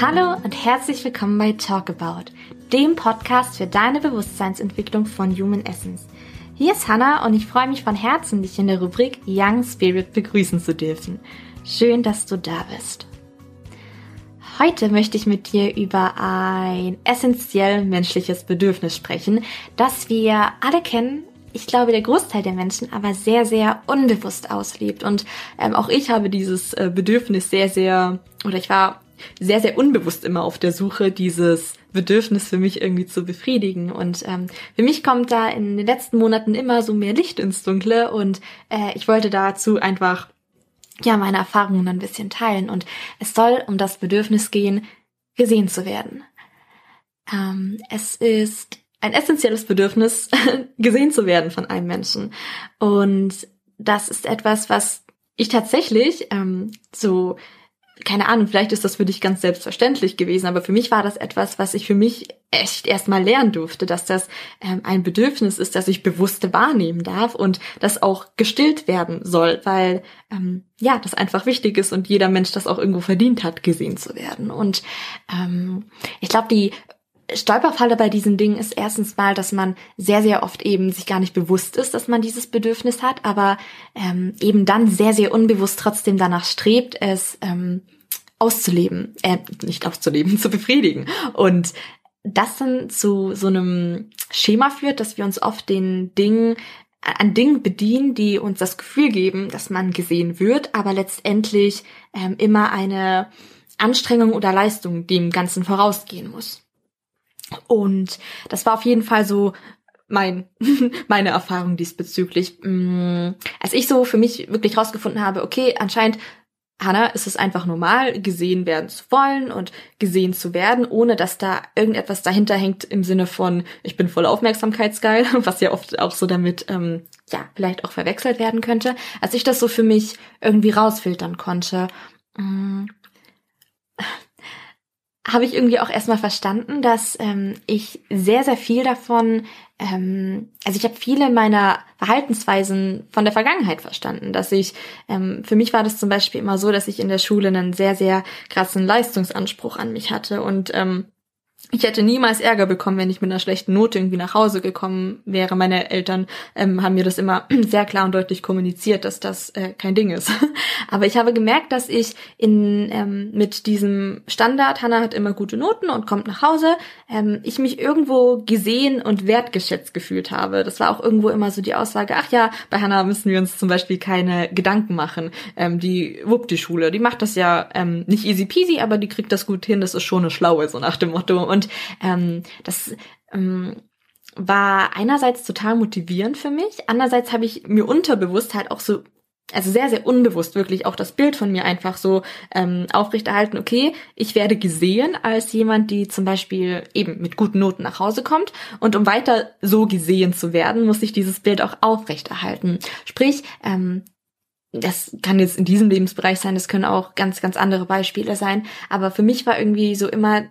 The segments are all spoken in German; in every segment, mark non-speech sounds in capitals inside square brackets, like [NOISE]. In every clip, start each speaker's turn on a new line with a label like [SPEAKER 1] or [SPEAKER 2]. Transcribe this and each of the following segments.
[SPEAKER 1] Hallo und herzlich willkommen bei Talk About, dem Podcast für deine Bewusstseinsentwicklung von Human Essence. Hier ist Hannah und ich freue mich von Herzen, dich in der Rubrik Young Spirit begrüßen zu dürfen. Schön, dass du da bist. Heute möchte ich mit dir über ein essentiell menschliches Bedürfnis sprechen, das wir alle kennen, ich glaube, der Großteil der Menschen aber sehr, sehr unbewusst auslebt. Und ähm, auch ich habe dieses äh, Bedürfnis sehr, sehr, oder ich war sehr, sehr unbewusst immer auf der Suche, dieses Bedürfnis für mich irgendwie zu befriedigen. Und ähm, für mich kommt da in den letzten Monaten immer so mehr Licht ins Dunkle und äh, ich wollte dazu einfach ja meine Erfahrungen ein bisschen teilen. Und es soll um das Bedürfnis gehen, gesehen zu werden. Ähm, es ist ein essentielles Bedürfnis, [LAUGHS] gesehen zu werden von einem Menschen. Und das ist etwas, was ich tatsächlich ähm, so keine Ahnung, vielleicht ist das für dich ganz selbstverständlich gewesen, aber für mich war das etwas, was ich für mich echt erstmal lernen durfte, dass das ähm, ein Bedürfnis ist, das ich bewusst wahrnehmen darf und das auch gestillt werden soll, weil ähm, ja, das einfach wichtig ist und jeder Mensch das auch irgendwo verdient hat, gesehen zu werden. Und ähm, ich glaube, die Stolperfalle bei diesen Dingen ist erstens mal, dass man sehr, sehr oft eben sich gar nicht bewusst ist, dass man dieses Bedürfnis hat, aber ähm, eben dann sehr, sehr unbewusst trotzdem danach strebt, es ähm, auszuleben, äh, nicht auszuleben, [LAUGHS] zu befriedigen. Und das dann zu so einem Schema führt, dass wir uns oft den Dingen an Dingen bedienen, die uns das Gefühl geben, dass man gesehen wird, aber letztendlich ähm, immer eine Anstrengung oder Leistung dem Ganzen vorausgehen muss. Und das war auf jeden Fall so mein, [LAUGHS] meine Erfahrung diesbezüglich. Mm, als ich so für mich wirklich rausgefunden habe, okay, anscheinend Hannah ist es einfach normal, gesehen werden zu wollen und gesehen zu werden, ohne dass da irgendetwas dahinter hängt im Sinne von, ich bin voll aufmerksamkeitsgeil, [LAUGHS] was ja oft auch so damit, ähm, ja, vielleicht auch verwechselt werden könnte. Als ich das so für mich irgendwie rausfiltern konnte, ähm, habe ich irgendwie auch erstmal verstanden, dass ähm, ich sehr, sehr viel davon, ähm, also ich habe viele meiner Verhaltensweisen von der Vergangenheit verstanden, dass ich, ähm, für mich war das zum Beispiel immer so, dass ich in der Schule einen sehr, sehr krassen Leistungsanspruch an mich hatte. Und ähm, ich hätte niemals Ärger bekommen, wenn ich mit einer schlechten Note irgendwie nach Hause gekommen wäre. Meine Eltern ähm, haben mir das immer [CLEARS THROAT] sehr klar und deutlich kommuniziert, dass das äh, kein Ding ist. [LAUGHS] Aber ich habe gemerkt, dass ich in ähm, mit diesem Standard, Hannah hat immer gute Noten und kommt nach Hause, ähm, ich mich irgendwo gesehen und wertgeschätzt gefühlt habe. Das war auch irgendwo immer so die Aussage, ach ja, bei Hannah müssen wir uns zum Beispiel keine Gedanken machen. Ähm, die wuppt die Schule, die macht das ja ähm, nicht easy peasy, aber die kriegt das gut hin, das ist schon eine Schlaue, so nach dem Motto. Und ähm, das ähm, war einerseits total motivierend für mich, andererseits habe ich mir unterbewusst halt auch so also sehr, sehr unbewusst wirklich auch das Bild von mir einfach so ähm, aufrechterhalten, okay, ich werde gesehen als jemand, die zum Beispiel eben mit guten Noten nach Hause kommt. Und um weiter so gesehen zu werden, muss ich dieses Bild auch aufrechterhalten. Sprich, ähm, das kann jetzt in diesem Lebensbereich sein, das können auch ganz, ganz andere Beispiele sein, aber für mich war irgendwie so immer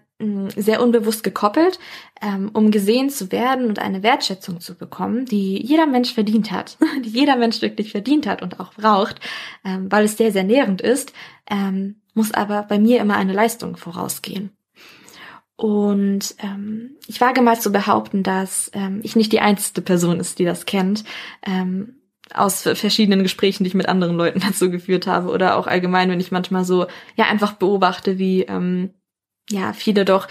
[SPEAKER 1] sehr unbewusst gekoppelt, ähm, um gesehen zu werden und eine Wertschätzung zu bekommen, die jeder Mensch verdient hat, [LAUGHS] die jeder Mensch wirklich verdient hat und auch braucht, ähm, weil es sehr, sehr nährend ist, ähm, muss aber bei mir immer eine Leistung vorausgehen. Und ähm, ich wage mal zu behaupten, dass ähm, ich nicht die einzige Person ist, die das kennt. Ähm, aus verschiedenen Gesprächen, die ich mit anderen Leuten [LAUGHS] dazu geführt habe oder auch allgemein, wenn ich manchmal so ja einfach beobachte, wie ähm, ja viele doch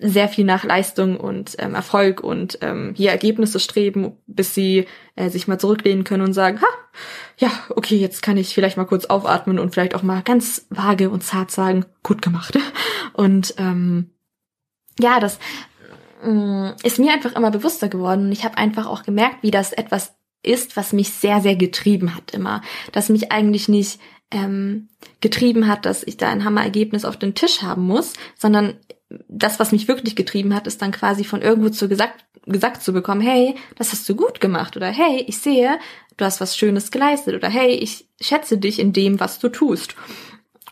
[SPEAKER 1] sehr viel nach Leistung und ähm, Erfolg und ähm, hier Ergebnisse streben, bis sie äh, sich mal zurücklehnen können und sagen, ha, ja, okay, jetzt kann ich vielleicht mal kurz aufatmen und vielleicht auch mal ganz vage und zart sagen, gut gemacht. [LAUGHS] Und ähm, ja, das äh, ist mir einfach immer bewusster geworden und ich habe einfach auch gemerkt, wie das etwas ist, was mich sehr, sehr getrieben hat immer. Dass mich eigentlich nicht ähm, getrieben hat, dass ich da ein Hammerergebnis auf den Tisch haben muss, sondern das, was mich wirklich getrieben hat, ist dann quasi von irgendwo zu gesagt, gesagt zu bekommen, hey, das hast du gut gemacht oder hey, ich sehe, du hast was Schönes geleistet oder hey, ich schätze dich in dem, was du tust.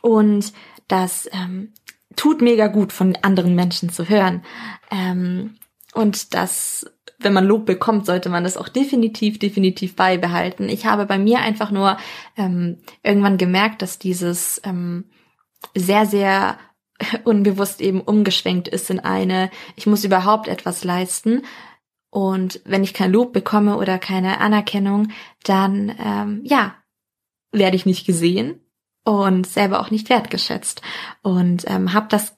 [SPEAKER 1] Und das ähm, tut mega gut von anderen Menschen zu hören. Ähm, und das wenn man Lob bekommt, sollte man das auch definitiv, definitiv beibehalten. Ich habe bei mir einfach nur ähm, irgendwann gemerkt, dass dieses ähm, sehr, sehr [LAUGHS] unbewusst eben umgeschwenkt ist in eine, ich muss überhaupt etwas leisten. Und wenn ich kein Lob bekomme oder keine Anerkennung, dann ähm, ja, werde ich nicht gesehen und selber auch nicht wertgeschätzt. Und ähm, habe das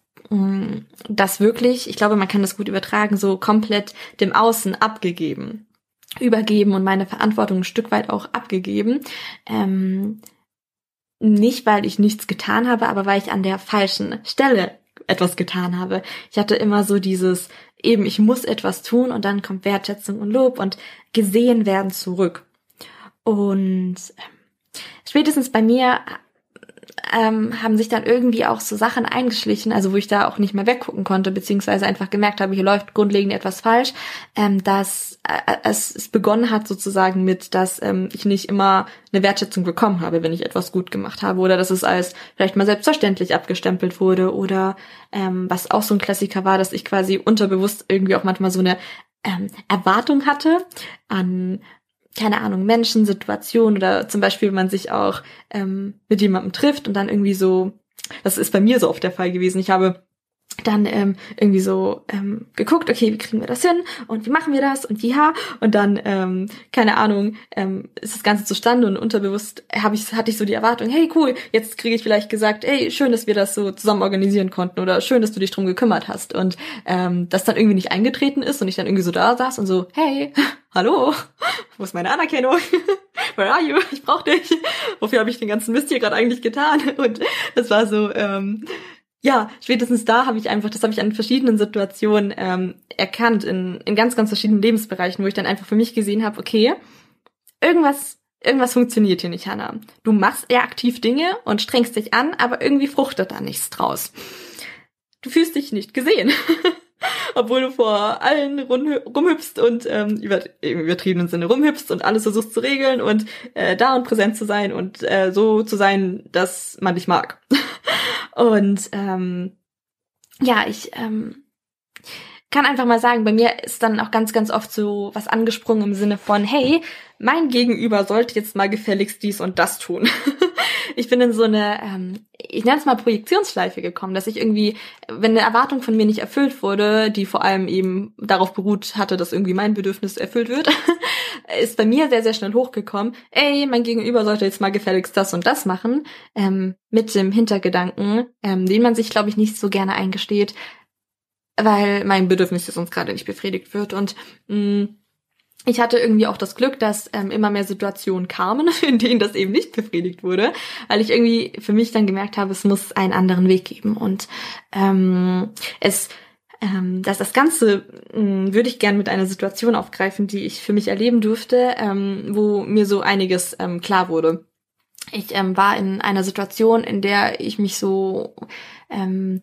[SPEAKER 1] das wirklich, ich glaube, man kann das gut übertragen, so komplett dem Außen abgegeben, übergeben und meine Verantwortung ein Stück weit auch abgegeben. Ähm, nicht, weil ich nichts getan habe, aber weil ich an der falschen Stelle etwas getan habe. Ich hatte immer so dieses, eben, ich muss etwas tun und dann kommt Wertschätzung und Lob und gesehen werden zurück. Und ähm, spätestens bei mir ähm, haben sich dann irgendwie auch so Sachen eingeschlichen, also wo ich da auch nicht mehr weggucken konnte, beziehungsweise einfach gemerkt habe, hier läuft grundlegend etwas falsch, ähm, dass äh, es, es begonnen hat sozusagen mit, dass ähm, ich nicht immer eine Wertschätzung bekommen habe, wenn ich etwas gut gemacht habe, oder dass es als vielleicht mal selbstverständlich abgestempelt wurde, oder ähm, was auch so ein Klassiker war, dass ich quasi unterbewusst irgendwie auch manchmal so eine ähm, Erwartung hatte an keine Ahnung, Menschen, Situationen oder zum Beispiel, wenn man sich auch ähm, mit jemandem trifft und dann irgendwie so, das ist bei mir so oft der Fall gewesen. Ich habe dann ähm, irgendwie so ähm, geguckt, okay, wie kriegen wir das hin und wie machen wir das und ja und dann ähm, keine Ahnung ähm, ist das Ganze zustande und unterbewusst habe ich hatte ich so die Erwartung, hey cool, jetzt kriege ich vielleicht gesagt, hey schön, dass wir das so zusammen organisieren konnten oder schön, dass du dich drum gekümmert hast und ähm, das dann irgendwie nicht eingetreten ist und ich dann irgendwie so da saß und so hey [LAUGHS] hallo, wo ist meine Anerkennung? [LAUGHS] Where are you? Ich brauche dich. Wofür habe ich den ganzen Mist hier gerade eigentlich getan? Und das war so, ähm, ja, spätestens da habe ich einfach, das habe ich an verschiedenen Situationen ähm, erkannt, in, in ganz, ganz verschiedenen Lebensbereichen, wo ich dann einfach für mich gesehen habe, okay, irgendwas, irgendwas funktioniert hier nicht, Hannah. Du machst eher aktiv Dinge und strengst dich an, aber irgendwie fruchtet da nichts draus. Du fühlst dich nicht gesehen. [LAUGHS] Obwohl du vor allen rumhüpfst und ähm, über, im übertriebenen Sinne rumhüpfst und alles versuchst zu regeln und äh, da und präsent zu sein und äh, so zu sein, dass man dich mag. [LAUGHS] Und ähm, ja, ich ähm, kann einfach mal sagen, bei mir ist dann auch ganz, ganz oft so was angesprungen im Sinne von, hey, mein Gegenüber sollte jetzt mal gefälligst dies und das tun. [LAUGHS] ich bin in so eine, ähm, ich nenne es mal Projektionsschleife gekommen, dass ich irgendwie, wenn eine Erwartung von mir nicht erfüllt wurde, die vor allem eben darauf beruht hatte, dass irgendwie mein Bedürfnis erfüllt wird, [LAUGHS] ist bei mir sehr, sehr schnell hochgekommen, ey, mein Gegenüber sollte jetzt mal gefälligst das und das machen, ähm, mit dem Hintergedanken, ähm, den man sich, glaube ich, nicht so gerne eingesteht, weil mein Bedürfnis jetzt uns gerade nicht befriedigt wird. Und mh, mm, ich hatte irgendwie auch das Glück, dass ähm, immer mehr Situationen kamen, [LAUGHS] in denen das eben nicht befriedigt wurde, weil ich irgendwie für mich dann gemerkt habe, es muss einen anderen Weg geben und ähm, es ähm, dass das Ganze ähm, würde ich gerne mit einer Situation aufgreifen, die ich für mich erleben durfte, ähm, wo mir so einiges ähm, klar wurde. Ich ähm, war in einer Situation, in der ich mich so ähm,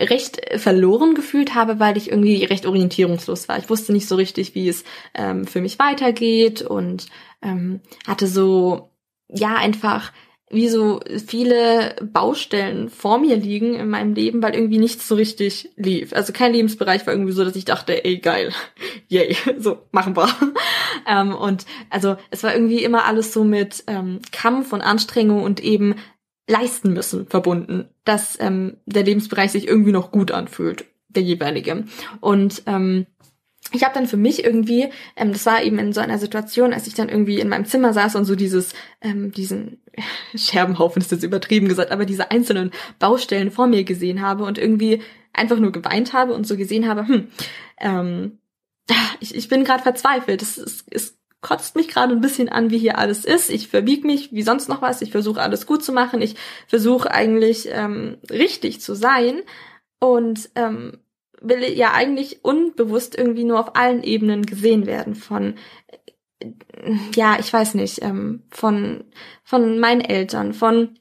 [SPEAKER 1] recht verloren gefühlt habe, weil ich irgendwie recht orientierungslos war. Ich wusste nicht so richtig, wie es ähm, für mich weitergeht und ähm, hatte so ja einfach wie so viele Baustellen vor mir liegen in meinem Leben, weil irgendwie nichts so richtig lief. Also kein Lebensbereich war irgendwie so, dass ich dachte, ey geil, [LAUGHS] yay, [LAUGHS] so machen wir. [LAUGHS] ähm, und also es war irgendwie immer alles so mit ähm, Kampf und Anstrengung und eben leisten müssen verbunden, dass ähm, der Lebensbereich sich irgendwie noch gut anfühlt, der jeweilige. Und ähm, ich habe dann für mich irgendwie, ähm, das war eben in so einer Situation, als ich dann irgendwie in meinem Zimmer saß und so dieses, ähm, diesen [LAUGHS] Scherbenhaufen ist jetzt übertrieben gesagt, aber diese einzelnen Baustellen vor mir gesehen habe und irgendwie einfach nur geweint habe und so gesehen habe, hm, ähm, ich, ich bin gerade verzweifelt. Es, es, es kotzt mich gerade ein bisschen an, wie hier alles ist. Ich verbieg mich wie sonst noch was. Ich versuche alles gut zu machen. Ich versuche eigentlich ähm, richtig zu sein und ähm, will ja eigentlich unbewusst irgendwie nur auf allen Ebenen gesehen werden von ja, ich weiß nicht, ähm, von von meinen Eltern, von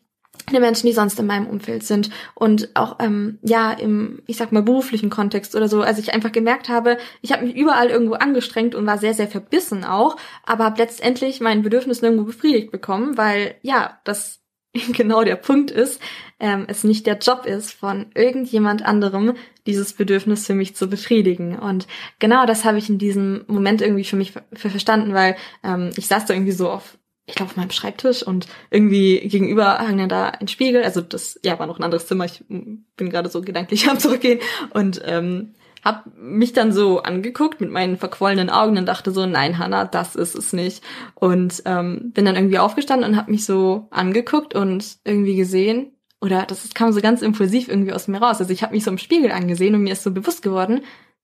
[SPEAKER 1] den Menschen, die sonst in meinem Umfeld sind und auch ähm, ja im, ich sag mal beruflichen Kontext oder so. Also ich einfach gemerkt habe, ich habe mich überall irgendwo angestrengt und war sehr sehr verbissen auch, aber habe letztendlich mein Bedürfnis nirgendwo befriedigt bekommen, weil ja das [LAUGHS] genau der Punkt ist, ähm, es nicht der Job ist von irgendjemand anderem, dieses Bedürfnis für mich zu befriedigen. Und genau das habe ich in diesem Moment irgendwie für mich für verstanden, weil ähm, ich saß da irgendwie so auf ich glaube, auf meinem Schreibtisch und irgendwie gegenüber hang dann da ein Spiegel. Also das, ja, war noch ein anderes Zimmer. Ich bin gerade so gedanklich [LAUGHS] am Zurückgehen und ähm, hab mich dann so angeguckt mit meinen verquollenen Augen und dachte so, nein, Hannah, das ist es nicht. Und ähm, bin dann irgendwie aufgestanden und hab mich so angeguckt und irgendwie gesehen, oder das kam so ganz impulsiv irgendwie aus mir raus. Also ich habe mich so im Spiegel angesehen und mir ist so bewusst geworden,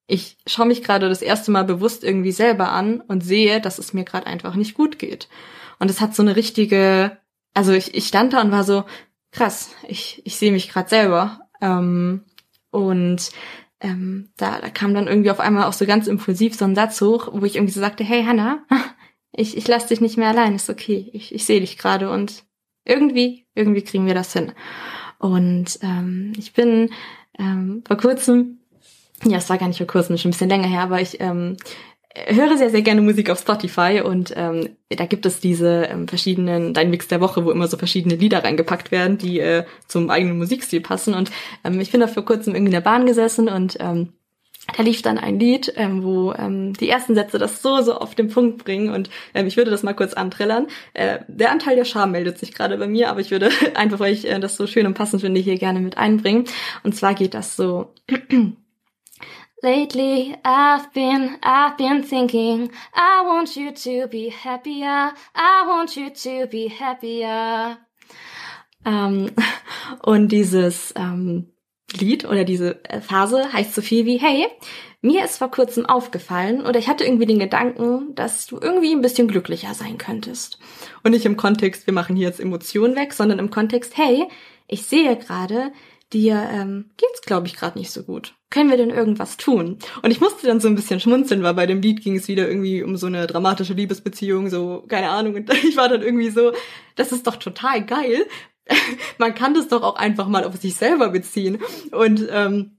[SPEAKER 1] ich schaue mich gerade das erste Mal bewusst irgendwie selber an und sehe, dass es mir gerade einfach nicht gut geht. Und es hat so eine richtige, also ich, ich stand da und war so, krass, ich, ich sehe mich gerade selber. Ähm, und ähm, da, da kam dann irgendwie auf einmal auch so ganz impulsiv so ein Satz hoch, wo ich irgendwie so sagte, hey Hannah, [LAUGHS] ich, ich lass dich nicht mehr allein, ist okay, ich, ich sehe dich gerade und irgendwie, irgendwie kriegen wir das hin. Und ähm, ich bin ähm, vor kurzem, ja, es war gar nicht vor kurzem, schon ein bisschen länger her, aber ich ähm, höre sehr, sehr gerne Musik auf Spotify und ähm, da gibt es diese ähm, verschiedenen, dein Mix der Woche, wo immer so verschiedene Lieder reingepackt werden, die äh, zum eigenen Musikstil passen. Und ähm, ich bin da vor kurzem irgendwie in der Bahn gesessen und ähm, da lief dann ein Lied, ähm, wo ähm, die ersten Sätze das so, so auf den Punkt bringen und ähm, ich würde das mal kurz antrillern. Äh, der Anteil der Scham meldet sich gerade bei mir, aber ich würde [LAUGHS] einfach, weil ich äh, das so schön und passend finde, hier gerne mit einbringen. Und zwar geht das so. [CLEARS THROAT] Lately I've been, I've been thinking, I want you to be happier, I want you to be happier. Ähm, [LAUGHS] und dieses ähm, Lied oder diese Phase heißt so viel wie, hey, mir ist vor kurzem aufgefallen oder ich hatte irgendwie den Gedanken, dass du irgendwie ein bisschen glücklicher sein könntest. Und nicht im Kontext, wir machen hier jetzt Emotionen weg, sondern im Kontext, hey, ich sehe gerade, dir ähm, geht's, glaube ich, gerade nicht so gut. Können wir denn irgendwas tun? Und ich musste dann so ein bisschen schmunzeln, weil bei dem Lied ging es wieder irgendwie um so eine dramatische Liebesbeziehung, so, keine Ahnung. Und [LAUGHS] ich war dann irgendwie so, das ist doch total geil. [LAUGHS] Man kann das doch auch einfach mal auf sich selber beziehen. Und ähm,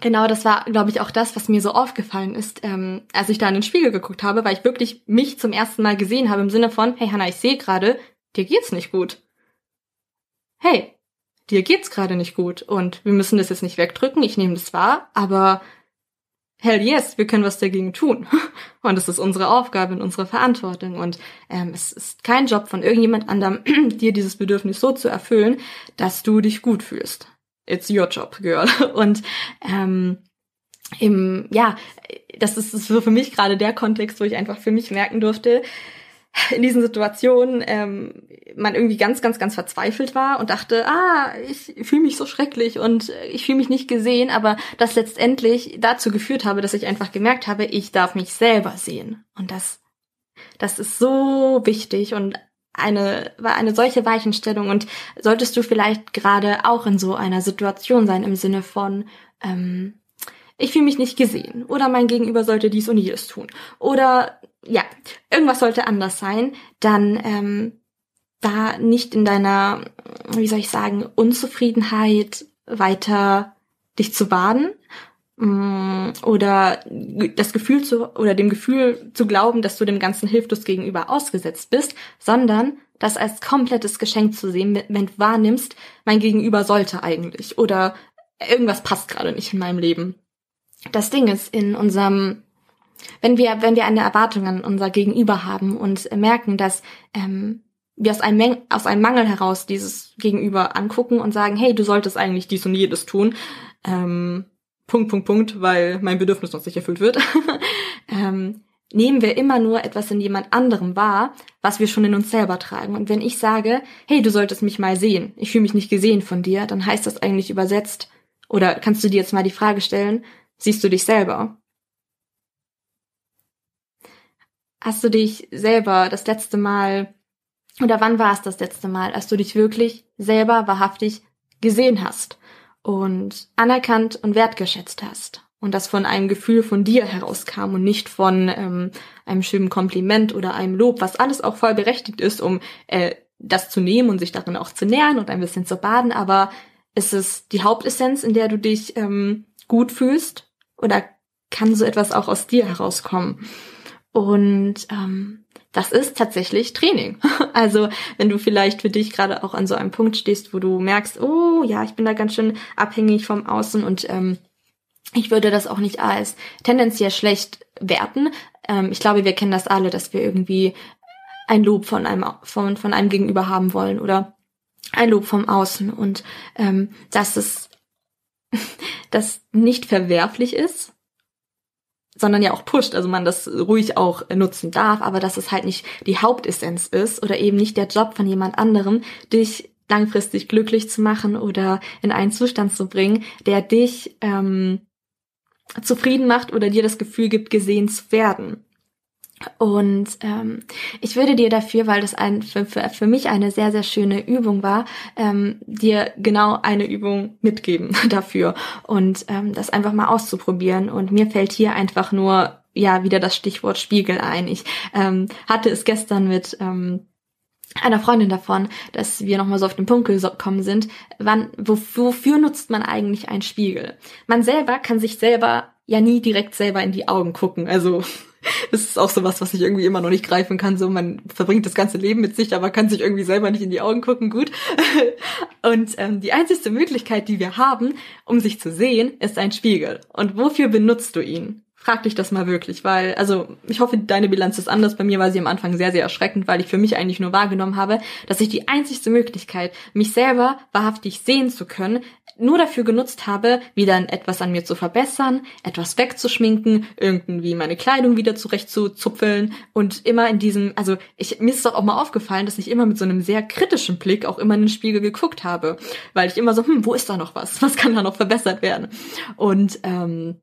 [SPEAKER 1] genau das war, glaube ich, auch das, was mir so aufgefallen ist, ähm, als ich da in den Spiegel geguckt habe, weil ich wirklich mich zum ersten Mal gesehen habe im Sinne von, hey Hannah, ich sehe gerade, dir geht's nicht gut. Hey, dir geht's gerade nicht gut und wir müssen das jetzt nicht wegdrücken, ich nehme das wahr, aber hell yes, wir können was dagegen tun. [LAUGHS] Und es ist unsere Aufgabe und unsere Verantwortung. Und ähm, es ist kein Job von irgendjemand anderem, [CLEARS THROAT] dir dieses Bedürfnis so zu erfüllen, dass du dich gut fühlst. It's your job, girl. [LAUGHS] Und ähm, im, ja, das ist so für mich gerade der Kontext, wo ich einfach für mich merken durfte, [LAUGHS] in diesen Situationen ähm, man irgendwie ganz, ganz, ganz verzweifelt war und dachte, ah, ich fühle mich so schrecklich und ich fühle mich nicht gesehen, aber das letztendlich dazu geführt habe, dass ich einfach gemerkt habe, ich darf mich selber sehen. Und das, das ist so wichtig und eine, war eine solche Weichenstellung und solltest du vielleicht gerade auch in so einer Situation sein im Sinne von, ähm, ich fühle mich nicht gesehen. Oder mein Gegenüber sollte dies und jenes tun. Oder ja, irgendwas sollte anders sein, dann ähm, da nicht in deiner, wie soll ich sagen, Unzufriedenheit weiter dich zu baden. Mm, oder das Gefühl zu oder dem Gefühl zu glauben, dass du dem ganzen hilflos gegenüber ausgesetzt bist, sondern das als komplettes Geschenk zu sehen, wenn du wahrnimmst, mein Gegenüber sollte eigentlich. Oder irgendwas passt gerade nicht in meinem Leben. Das Ding ist, in unserem wenn wir, wenn wir eine Erwartung an unser Gegenüber haben und merken, dass ähm, wir aus einem, aus einem Mangel heraus dieses Gegenüber angucken und sagen, hey, du solltest eigentlich dies und jedes tun, ähm, Punkt, Punkt, Punkt, weil mein Bedürfnis noch nicht erfüllt wird, [LAUGHS] ähm, nehmen wir immer nur etwas in jemand anderem wahr, was wir schon in uns selber tragen. Und wenn ich sage, hey, du solltest mich mal sehen, ich fühle mich nicht gesehen von dir, dann heißt das eigentlich übersetzt, oder kannst du dir jetzt mal die Frage stellen, siehst du dich selber? Hast du dich selber das letzte Mal oder wann war es das letzte Mal, als du dich wirklich selber wahrhaftig gesehen hast und anerkannt und wertgeschätzt hast? Und das von einem Gefühl von dir herauskam und nicht von ähm, einem schönen Kompliment oder einem Lob, was alles auch voll berechtigt ist, um äh, das zu nehmen und sich darin auch zu nähern und ein bisschen zu baden, aber ist es die Hauptessenz, in der du dich ähm, gut fühlst oder kann so etwas auch aus dir herauskommen? Und ähm, das ist tatsächlich Training. [LAUGHS] Also wenn du vielleicht für dich gerade auch an so einem Punkt stehst, wo du merkst, oh ja, ich bin da ganz schön abhängig vom Außen und ähm, ich würde das auch nicht als tendenziell schlecht werten. Ähm, ich glaube, wir kennen das alle, dass wir irgendwie ein Lob von einem von von einem Gegenüber haben wollen oder ein Lob vom Außen und ähm, dass es [LAUGHS] das nicht verwerflich ist, sondern ja auch pusht, also man das ruhig auch nutzen darf, aber dass es halt nicht die Hauptessenz ist oder eben nicht der Job von jemand anderem, dich langfristig glücklich zu machen oder in einen Zustand zu bringen, der dich ähm, zufrieden macht oder dir das Gefühl gibt, gesehen zu werden. Und ähm, ich würde dir dafür, weil das ein, für, für, für mich eine sehr, sehr schöne Übung war, ähm, dir genau eine Übung mitgeben [LAUGHS] dafür und ähm, das einfach mal auszuprobieren. Und mir fällt hier einfach nur ja wieder das Stichwort Spiegel ein. Ich ähm, hatte es gestern mit ähm, einer Freundin davon, dass wir nochmal so auf den Punkt gekommen sind, wann, wofür nutzt man eigentlich einen Spiegel? Man selber kann sich selber ja nie direkt selber in die Augen gucken. Also das ist auch so was, was ich irgendwie immer noch nicht greifen kann. So, man verbringt das ganze Leben mit sich, aber kann sich irgendwie selber nicht in die Augen gucken. Gut. [LAUGHS] Und ähm, die einzigste Möglichkeit, die wir haben, um sich zu sehen, ist ein Spiegel. Und wofür benutzt du ihn? Frag dich das mal wirklich, weil, also ich hoffe, deine Bilanz ist anders. Bei mir war sie am Anfang sehr, sehr erschreckend, weil ich für mich eigentlich nur wahrgenommen habe, dass ich die einzigste Möglichkeit, mich selber wahrhaftig sehen zu können, nur dafür genutzt habe, wieder etwas an mir zu verbessern, etwas wegzuschminken, irgendwie meine Kleidung wieder zurechtzuzupfeln und immer in diesem, also ich, mir ist doch auch mal aufgefallen, dass ich immer mit so einem sehr kritischen Blick auch immer in den Spiegel geguckt habe, weil ich immer so, hm, wo ist da noch was? Was kann da noch verbessert werden? Und ähm,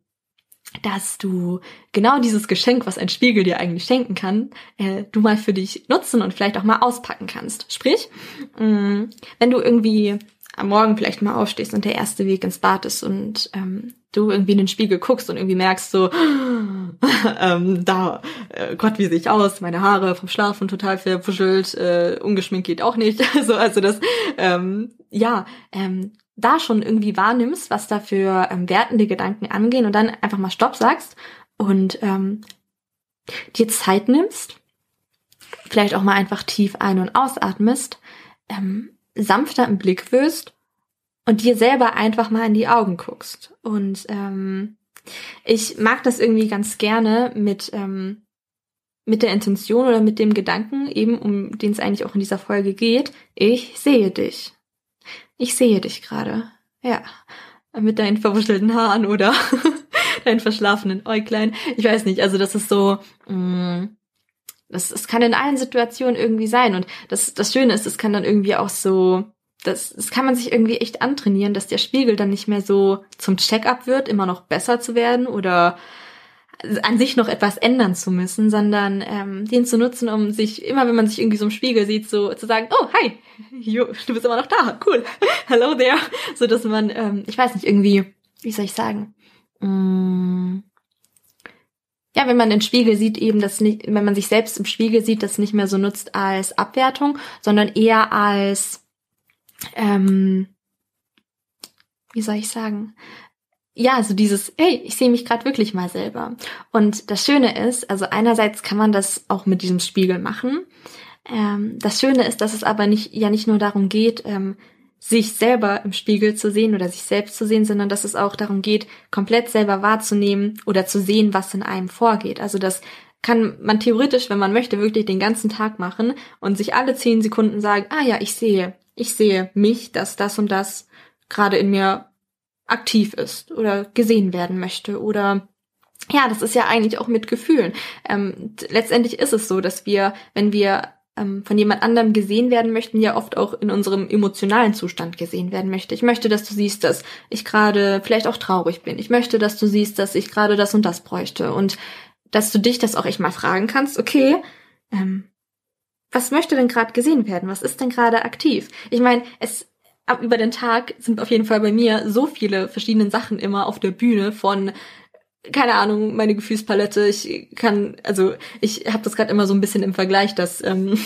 [SPEAKER 1] dass du genau dieses Geschenk, was ein Spiegel dir eigentlich schenken kann, äh, du mal für dich nutzen und vielleicht auch mal auspacken kannst. Sprich, mh, mm, wenn du irgendwie am Morgen vielleicht mal aufstehst und der erste Weg ins Bad ist und ähm, du irgendwie in den Spiegel guckst und irgendwie merkst so, [LAUGHS] ähm, da, äh, Gott, wie sehe ich aus, meine Haare vom Schlafen total verpuschelt, äh, ungeschminkt geht auch nicht. [LAUGHS] so, also das, ähm, ja, ähm, da schon irgendwie wahrnimmst, was da für ähm, wertende Gedanken angehen und dann einfach mal Stopp sagst und ähm, dir Zeit nimmst, vielleicht auch mal einfach tief ein- und ausatmest, ähm, sanfter im Blick wirst und dir selber einfach mal in die Augen guckst. Und ähm, ich mag das irgendwie ganz gerne mit ähm, mit der Intention oder mit dem Gedanken, eben um den es eigentlich auch in dieser Folge geht, ich sehe dich. Ich sehe dich gerade. Ja. Mit deinen verwuschelten Haaren oder [LAUGHS] deinen verschlafenen Äuglein. Ich weiß nicht, also das ist so, mh, mm, das, das kann in allen Situationen irgendwie sein. Und das, das Schöne ist, es kann dann irgendwie auch so, das, das kann man sich irgendwie echt antrainieren, dass der Spiegel dann nicht mehr so zum Check-up wird, immer noch besser zu werden oder an sich noch etwas ändern zu müssen, sondern ähm, den zu nutzen, um sich immer, wenn man sich irgendwie so im Spiegel sieht, so zu sagen, oh hi, [LAUGHS] jo, du bist immer noch da, cool, [LAUGHS] hello there, so dass man, ähm, ich weiß nicht irgendwie, wie soll ich sagen, mm, ja, wenn man den Spiegel sieht, eben das nicht, wenn man sich selbst im Spiegel sieht, das nicht mehr so nutzt als Abwertung, sondern eher als, ähm, wie soll ich sagen, ja, also dieses, hey, ich sehe mich gerade wirklich mal selber. Und das Schöne ist, also einerseits kann man das auch mit diesem Spiegel machen. Ähm, das Schöne ist, dass es aber nicht, ja nicht nur darum geht, ähm, sich selber im Spiegel zu sehen oder sich selbst zu sehen, sondern dass es auch darum geht, komplett selber wahrzunehmen oder zu sehen, was in einem vorgeht. Also das kann man theoretisch, wenn man möchte, wirklich den ganzen Tag machen und sich alle zehn Sekunden sagen, ah ja, ich sehe, ich sehe mich, dass das und das gerade in mir aktiv ist oder gesehen werden möchte oder ja, das ist ja eigentlich auch mit Gefühlen. Ähm, letztendlich ist es so, dass wir, wenn wir ähm, von jemand anderem gesehen werden möchten, ja oft auch in unserem emotionalen Zustand gesehen werden möchte. Ich möchte, dass du siehst, dass ich gerade vielleicht auch traurig bin. Ich möchte, dass du siehst, dass ich gerade das und das bräuchte. Und dass du dich das auch echt mal fragen kannst, okay, ähm, was möchte denn gerade gesehen werden? Was ist denn gerade aktiv? Ich meine, es ab über den Tag sind auf jeden Fall bei mir so viele verschiedene Sachen immer auf der Bühne von keine Ahnung, meine Gefühlspalette. Ich kann, also ich habe das gerade immer so ein bisschen im Vergleich, dass ähm,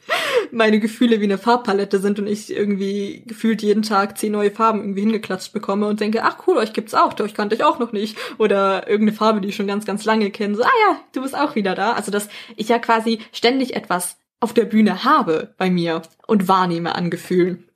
[SPEAKER 1] [LAUGHS] meine Gefühle wie eine Farbpalette sind und ich irgendwie gefühlt jeden Tag zehn neue Farben irgendwie hingeklatscht bekomme und denke, ach cool, euch gibt's auch, euch kannte ich auch noch nicht. Oder irgendeine Farbe, die ich schon ganz, ganz lange kenne. So, ah ja, du bist auch wieder da. Also dass ich ja quasi ständig etwas auf der Bühne habe bei mir und wahrnehme an Gefühlen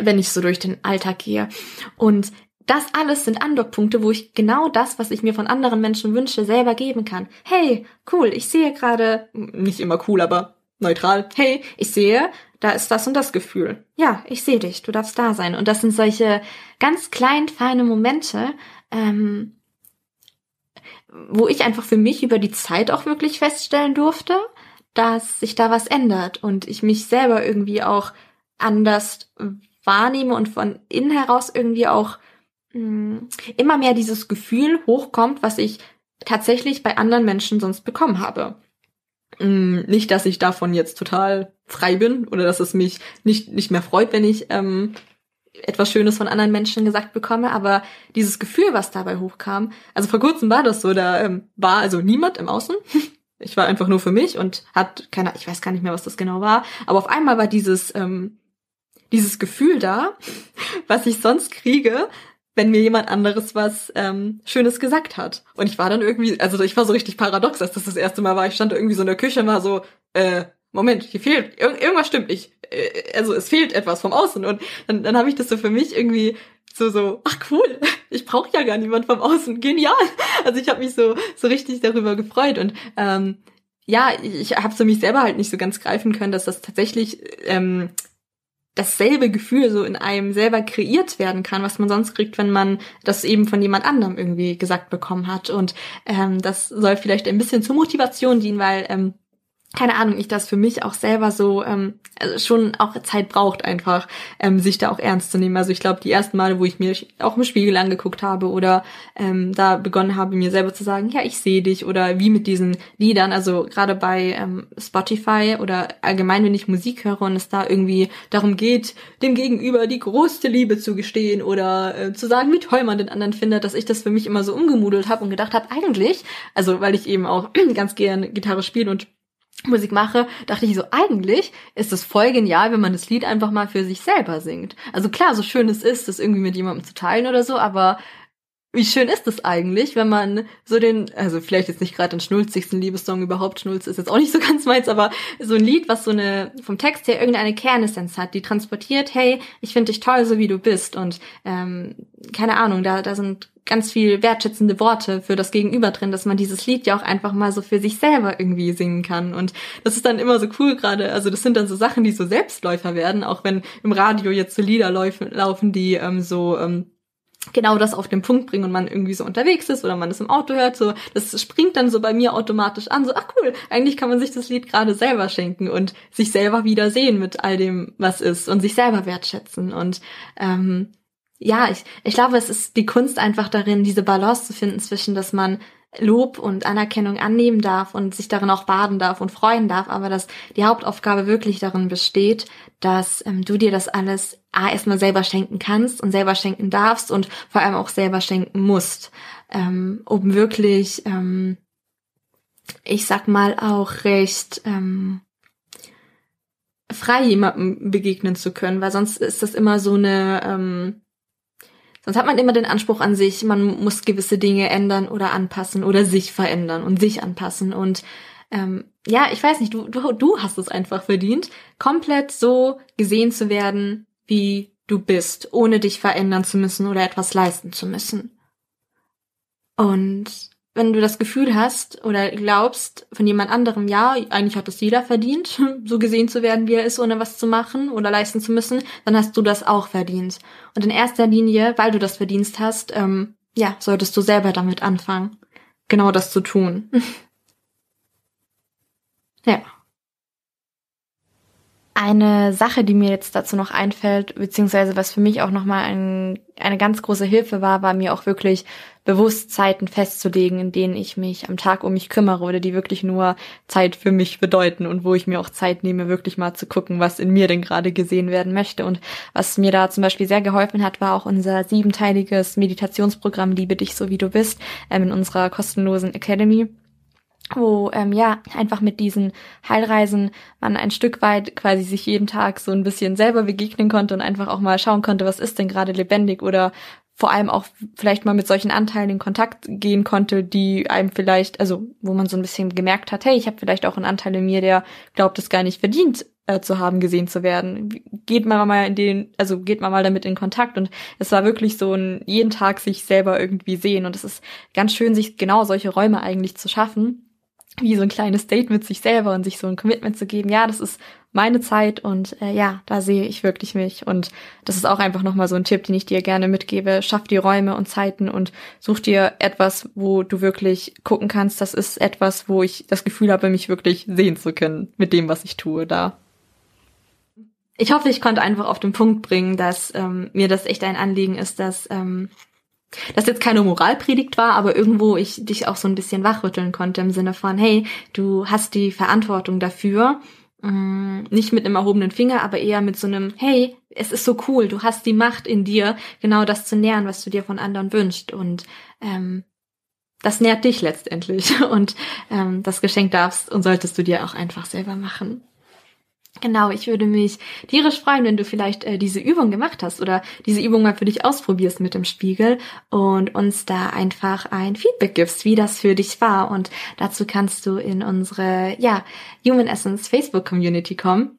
[SPEAKER 1] wenn ich so durch den Alltag gehe. Und das alles sind Andockpunkte, wo ich genau das, was ich mir von anderen Menschen wünsche, selber geben kann. Hey, cool, ich sehe gerade, nicht immer cool, aber neutral, hey, ich sehe, da ist das und das Gefühl. Ja, ich sehe dich, du darfst da sein. Und das sind solche ganz klein, feine Momente, ähm, wo ich einfach für mich über die Zeit auch wirklich feststellen durfte, dass sich da was ändert und ich mich selber irgendwie auch anders wahrnehme und von innen heraus irgendwie auch mh, hm, immer mehr dieses Gefühl hochkommt, was ich tatsächlich bei anderen Menschen sonst bekommen habe. Mh, hm, nicht, dass ich davon jetzt total frei bin oder dass es mich nicht, nicht mehr freut, wenn ich ähm, etwas Schönes von anderen Menschen gesagt bekomme, aber dieses Gefühl, was dabei hochkam, also vor kurzem war das so, da ähm, war also niemand im Außen. [LAUGHS] Ich war einfach nur für mich und hat keine, ich weiß gar nicht mehr, was das genau war, aber auf einmal war dieses ähm, dieses Gefühl da, was ich sonst kriege, wenn mir jemand anderes was ähm, Schönes gesagt hat. Und ich war dann irgendwie, also ich war so richtig paradox, als das das erste Mal war. Ich stand irgendwie so in der Küche und war so, äh, Moment, hier fehlt, ir irgendwas stimmt nicht. Äh, also es fehlt etwas vom Außen. Und dann, dann habe ich das so für mich irgendwie so, so, ach cool, [LAUGHS] ich brauche ja gar niemand vom Außen. Genial. Also ich habe mich so, so richtig darüber gefreut. Und ähm, ja, ich habe so mich selber halt nicht so ganz greifen können, dass das tatsächlich ähm, dasselbe Gefühl so in einem selber kreiert werden kann, was man sonst kriegt, wenn man das eben von jemand anderem irgendwie gesagt bekommen hat. Und ähm, das soll vielleicht ein bisschen zur Motivation dienen, weil ähm, keine Ahnung, ich das für mich auch selber so ähm, also schon auch Zeit braucht einfach, ähm, sich da auch ernst zu nehmen. Also ich glaube, die ersten Male, wo ich mir auch im Spiegel angeguckt habe oder ähm, da begonnen habe, mir selber zu sagen, ja, ich sehe dich oder wie mit diesen Liedern, also gerade bei ähm, Spotify oder allgemein, wenn ich Musik höre und es da irgendwie darum geht, dem Gegenüber die größte Liebe zu gestehen oder äh, zu sagen, wie toll man den anderen findet, dass ich das für mich immer so umgemudelt habe und gedacht habe, eigentlich, also weil ich eben auch [CLEARS THROAT] ganz gern Gitarre spiele und Musik mache, dachte ich so, eigentlich ist es voll genial, wenn man das Lied einfach mal für sich selber singt. Also klar, so schön es ist, das irgendwie mit jemandem zu teilen oder so, aber wie schön ist es eigentlich, wenn man so den, also vielleicht jetzt nicht gerade den schnulzigsten Liebessong überhaupt, Schnulz ist jetzt auch nicht so [LAUGHS] ganz meins, aber so ein Lied, was so eine, vom Text her irgendeine Kernessenz hat, die transportiert, hey, ich finde dich toll, so wie du bist. Und ähm, keine Ahnung, da, da sind ganz viel wertschätzende Worte für das Gegenüber drin, dass man dieses Lied ja auch einfach mal so für sich selber irgendwie singen kann. Und das ist dann immer so cool gerade, also das sind dann so Sachen, die so Selbstläufer werden, auch wenn im Radio jetzt so Lieder laufen, die ähm, so ähm, genau das auf den Punkt bringen und man irgendwie so unterwegs ist oder man es im Auto hört, so das springt dann so bei mir automatisch an, so ach cool, eigentlich kann man sich das Lied gerade selber schenken und sich selber wieder sehen mit all dem, was ist und sich selber wertschätzen und ähm, ja, ich, ich glaube, es ist die Kunst einfach darin, diese Balance zu finden zwischen, dass man Lob und Anerkennung annehmen darf und sich darin auch baden darf und freuen darf, aber dass die Hauptaufgabe wirklich darin besteht, dass ähm, du dir das alles A erstmal selber schenken kannst und selber schenken darfst und vor allem auch selber schenken musst, ähm, um wirklich, ähm, ich sag mal, auch recht ähm, frei jemandem begegnen zu können, weil sonst ist das immer so eine ähm, Sonst hat man immer den Anspruch an sich, man muss gewisse Dinge ändern oder anpassen oder sich verändern und sich anpassen. Und ähm, ja, ich weiß nicht, du, du, du hast es einfach verdient, komplett so gesehen zu werden, wie du bist, ohne dich verändern zu müssen oder etwas leisten zu müssen. Und wenn du das Gefühl hast oder glaubst von jemand anderem, ja, eigentlich hat es jeder verdient, [LAUGHS] so gesehen zu werden, wie er ist, ohne was zu machen oder leisten zu müssen, dann hast du das auch verdient. Und in erster Linie, weil du das verdienst hast, ähm, ja, solltest du selber damit anfangen, genau das zu tun. [LAUGHS] ja. Eine Sache, die mir jetzt dazu noch einfällt, beziehungsweise was für mich auch nochmal ein, eine ganz große Hilfe war, war mir auch wirklich bewusst Zeiten festzulegen, in denen ich mich am Tag um mich kümmere oder die wirklich nur Zeit für mich bedeuten und wo ich mir auch Zeit nehme, wirklich mal zu gucken, was in mir denn gerade gesehen werden möchte. Und was mir da zum Beispiel sehr geholfen hat, war auch unser siebenteiliges Meditationsprogramm Liebe dich so wie du bist ähm, in unserer kostenlosen Academy wo ähm, ja einfach mit diesen Heilreisen man ein Stück weit quasi sich jeden Tag so ein bisschen selber begegnen konnte und einfach auch mal schauen konnte, was ist denn gerade lebendig oder vor allem auch vielleicht mal mit solchen Anteilen in Kontakt gehen konnte, die einem vielleicht, also wo man so ein bisschen gemerkt hat, hey, ich habe vielleicht auch einen Anteil in mir, der glaubt, es gar nicht verdient äh, zu haben, gesehen zu werden. Geht man mal in den, also geht man mal damit in Kontakt und es war wirklich so ein jeden Tag sich selber irgendwie sehen und es ist ganz schön, sich genau solche Räume eigentlich zu schaffen wie so ein kleines Date mit sich selber und sich so ein Commitment zu geben, ja, das ist meine Zeit und äh, ja, da sehe ich wirklich mich und das ist auch einfach nochmal so ein Tipp, den ich dir gerne mitgebe. Schaff dir Räume und Zeiten und such dir etwas, wo du wirklich gucken kannst, das ist etwas, wo ich das Gefühl habe, mich wirklich sehen zu können mit dem, was ich tue da. Ich hoffe, ich konnte einfach auf den Punkt bringen, dass ähm, mir das echt ein Anliegen ist, dass ähm, das jetzt keine Moralpredigt war, aber irgendwo ich dich auch so ein bisschen wachrütteln konnte im Sinne von, hey, du hast die Verantwortung dafür, mm, nicht mit einem erhobenen Finger, aber eher mit so einem, hey, es ist so cool, du hast die Macht in dir, genau das zu nähern, was du dir von anderen wünschst und ähm, das nährt dich letztendlich [LAUGHS] und ähm, das Geschenk darfst und solltest du dir auch einfach selber machen. Genau, ich würde mich tierisch freuen, wenn du vielleicht äh, diese Übung gemacht hast oder diese Übung mal für dich ausprobierst mit dem Spiegel und uns da einfach ein Feedback gibst, wie das für dich war. Und dazu kannst du in unsere, ja, Human Essence Facebook Community kommen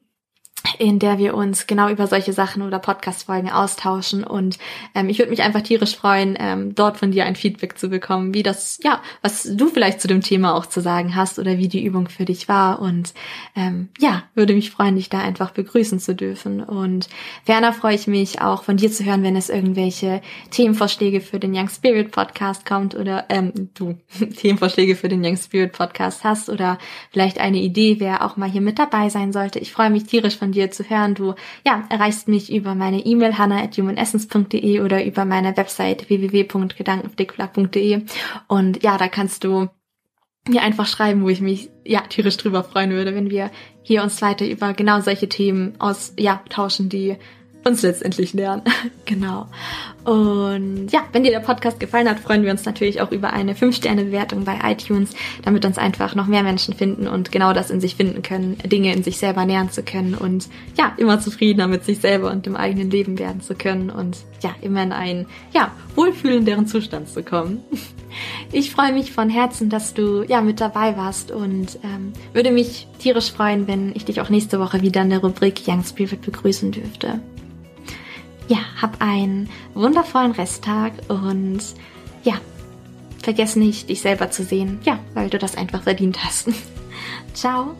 [SPEAKER 1] in der wir uns genau über solche Sachen oder Podcast-Folgen austauschen. Und ähm, ich würde mich einfach tierisch freuen, ähm, dort von dir ein Feedback zu bekommen, wie das, ja, was du vielleicht zu dem Thema auch zu sagen hast oder wie die Übung für dich war. Und ähm, ja, würde mich freuen, dich da einfach begrüßen zu dürfen. Und ferner freue ich mich auch von dir zu hören, wenn es irgendwelche Themenvorschläge für den Young Spirit Podcast kommt oder ähm, du [LAUGHS] Themenvorschläge für den Young Spirit Podcast hast oder vielleicht eine Idee, wer auch mal hier mit dabei sein sollte. Ich freue mich tierisch von dir zu hören. Du ja, erreichst mich über meine E-Mail hanna.humanessence.de oder über meine Website www.gedankenflickflack.de und ja, da kannst du mir einfach schreiben, wo ich mich ja tierisch drüber freuen würde, wenn wir hier uns weiter über genau solche Themen aus ja tauschen, die uns letztendlich lernen. [LAUGHS] genau. Und ja, wenn dir der Podcast gefallen hat, freuen wir uns natürlich auch über eine 5-Sterne-Bewertung bei iTunes, damit uns einfach noch mehr Menschen finden und genau das in sich finden können, Dinge in sich selber nähern zu können und ja, immer zufriedener mit sich selber und dem eigenen Leben werden zu können und ja, immer in einen, ja, wohlfühlenderen Zustand zu kommen. [LAUGHS] Ich freue mich von Herzen, dass du ja mit dabei warst und ähm, würde mich tierisch freuen, wenn ich dich auch nächste Woche wieder in der Rubrik Young Spirit begrüßen dürfte ja, hab einen wundervollen Resttag und ja, vergiss nicht, dich selber zu sehen. Ja, weil du das einfach verdient hast. [LAUGHS] Ciao.